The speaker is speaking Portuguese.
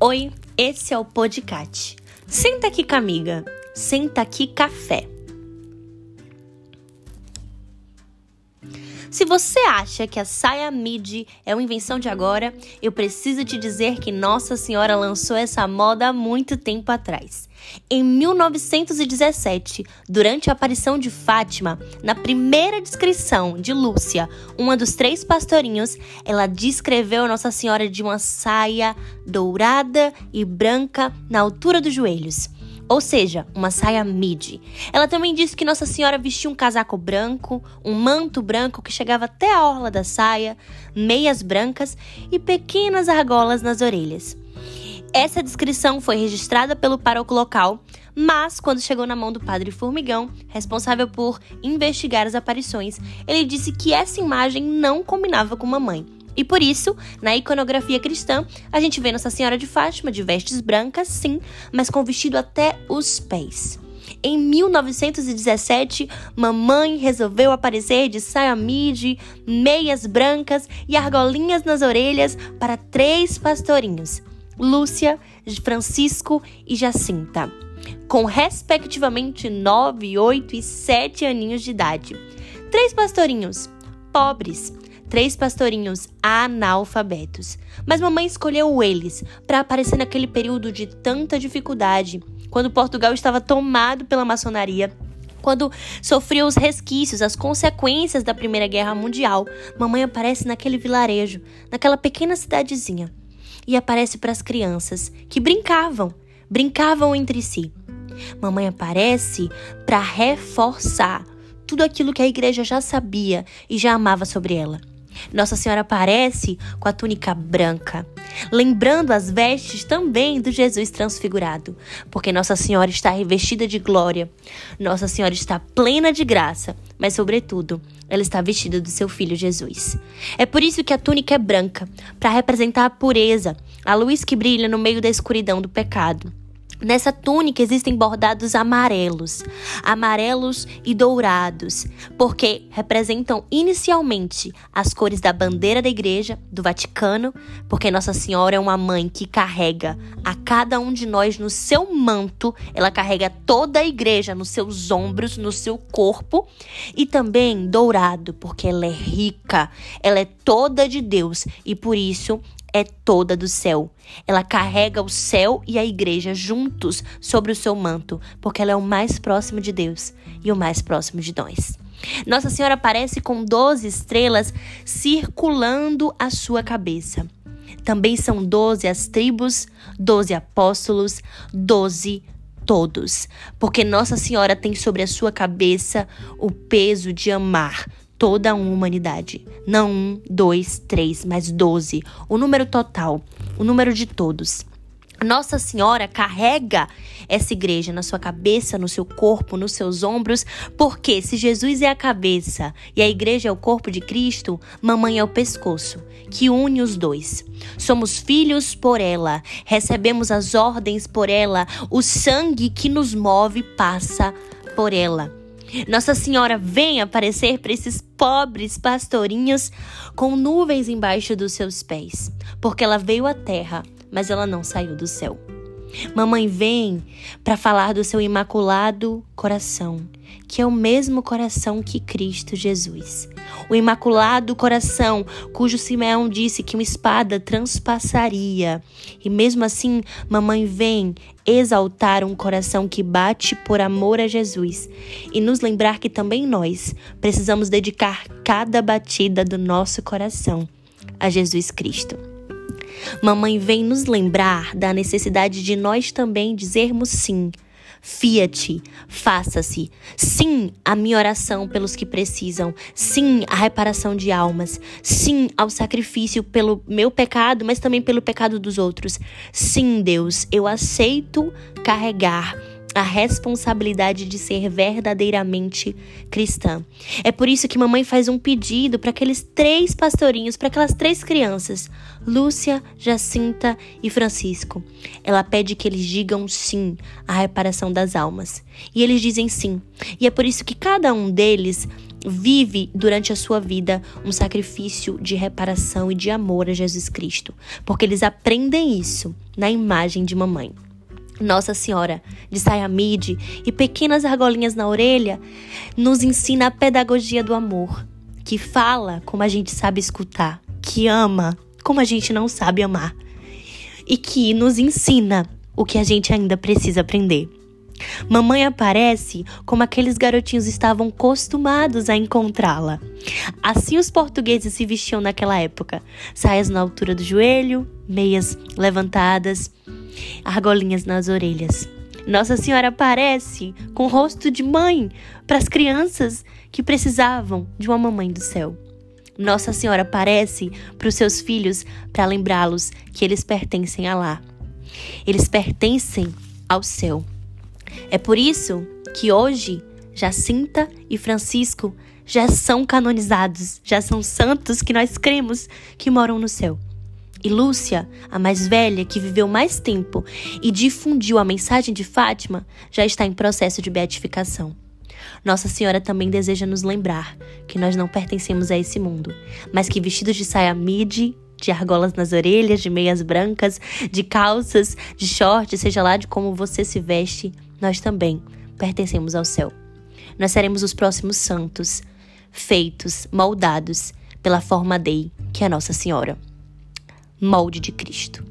Oi, esse é o Podcast. Senta aqui, amiga. Senta aqui, café. Se você acha que a saia midi é uma invenção de agora, eu preciso te dizer que Nossa Senhora lançou essa moda há muito tempo atrás. Em 1917, durante a aparição de Fátima, na primeira descrição de Lúcia, uma dos três pastorinhos, ela descreveu Nossa Senhora de uma saia dourada e branca na altura dos joelhos ou seja, uma saia midi. Ela também disse que Nossa Senhora vestia um casaco branco, um manto branco que chegava até a orla da saia, meias brancas e pequenas argolas nas orelhas. Essa descrição foi registrada pelo pároco local, mas quando chegou na mão do padre Formigão, responsável por investigar as aparições, ele disse que essa imagem não combinava com mamãe e por isso, na iconografia cristã, a gente vê Nossa Senhora de Fátima de vestes brancas, sim, mas com vestido até os pés. Em 1917, mamãe resolveu aparecer de saia midi, meias brancas e argolinhas nas orelhas para três pastorinhos: Lúcia, Francisco e Jacinta, com respectivamente 9, 8 e 7 aninhos de idade. Três pastorinhos pobres, três pastorinhos analfabetos. Mas mamãe escolheu eles para aparecer naquele período de tanta dificuldade, quando Portugal estava tomado pela maçonaria quando sofreu os resquícios, as consequências da Primeira Guerra Mundial, mamãe aparece naquele vilarejo, naquela pequena cidadezinha, e aparece para as crianças que brincavam, brincavam entre si. Mamãe aparece para reforçar tudo aquilo que a igreja já sabia e já amava sobre ela. Nossa Senhora aparece com a túnica branca, lembrando as vestes também do Jesus transfigurado, porque Nossa Senhora está revestida de glória, Nossa Senhora está plena de graça, mas, sobretudo, ela está vestida do seu filho Jesus. É por isso que a túnica é branca, para representar a pureza, a luz que brilha no meio da escuridão do pecado. Nessa túnica existem bordados amarelos, amarelos e dourados, porque representam inicialmente as cores da bandeira da igreja, do Vaticano, porque Nossa Senhora é uma mãe que carrega a cada um de nós no seu manto, ela carrega toda a igreja nos seus ombros, no seu corpo, e também dourado, porque ela é rica, ela é toda de Deus e por isso é toda do céu. Ela carrega o céu e a igreja juntos sobre o seu manto, porque ela é o mais próximo de Deus e o mais próximo de nós. Nossa Senhora aparece com 12 estrelas circulando a sua cabeça. Também são 12 as tribos, 12 apóstolos, 12 todos, porque Nossa Senhora tem sobre a sua cabeça o peso de amar toda a humanidade. Não um, dois, três, mas doze. O número total, o número de todos. Nossa Senhora carrega essa igreja na sua cabeça, no seu corpo, nos seus ombros, porque se Jesus é a cabeça e a igreja é o corpo de Cristo, mamãe é o pescoço, que une os dois. Somos filhos por ela, recebemos as ordens por ela, o sangue que nos move passa por ela. Nossa Senhora vem aparecer para esses pobres pastorinhos com nuvens embaixo dos seus pés, porque ela veio à terra, mas ela não saiu do céu. Mamãe vem para falar do seu imaculado coração, que é o mesmo coração que Cristo Jesus. O imaculado coração, cujo Simeão disse que uma espada transpassaria. E mesmo assim, mamãe vem exaltar um coração que bate por amor a Jesus e nos lembrar que também nós precisamos dedicar cada batida do nosso coração a Jesus Cristo. Mamãe vem nos lembrar da necessidade de nós também dizermos sim. Fiat, faça-se. Sim, a minha oração pelos que precisam. Sim, a reparação de almas. Sim, ao sacrifício pelo meu pecado, mas também pelo pecado dos outros. Sim, Deus, eu aceito carregar a responsabilidade de ser verdadeiramente cristã. É por isso que mamãe faz um pedido para aqueles três pastorinhos, para aquelas três crianças, Lúcia, Jacinta e Francisco. Ela pede que eles digam sim à reparação das almas. E eles dizem sim. E é por isso que cada um deles vive durante a sua vida um sacrifício de reparação e de amor a Jesus Cristo, porque eles aprendem isso na imagem de mamãe. Nossa Senhora de Sayamide e pequenas argolinhas na orelha nos ensina a pedagogia do amor, que fala como a gente sabe escutar, que ama como a gente não sabe amar e que nos ensina o que a gente ainda precisa aprender. Mamãe aparece como aqueles garotinhos estavam acostumados a encontrá-la. Assim os portugueses se vestiam naquela época: saias na altura do joelho, meias levantadas, argolinhas nas orelhas. Nossa Senhora aparece com rosto de mãe para as crianças que precisavam de uma mamãe do céu. Nossa Senhora aparece para os seus filhos para lembrá-los que eles pertencem a lá. Eles pertencem ao céu. É por isso que hoje Jacinta e Francisco já são canonizados, já são santos que nós cremos que moram no céu. E Lúcia, a mais velha, que viveu mais tempo e difundiu a mensagem de Fátima, já está em processo de beatificação. Nossa Senhora também deseja nos lembrar que nós não pertencemos a esse mundo, mas que vestidos de saia midi, de argolas nas orelhas, de meias brancas, de calças, de shorts, seja lá de como você se veste, nós também pertencemos ao céu. Nós seremos os próximos santos, feitos, moldados pela forma Dei, que é Nossa Senhora. Molde de Cristo.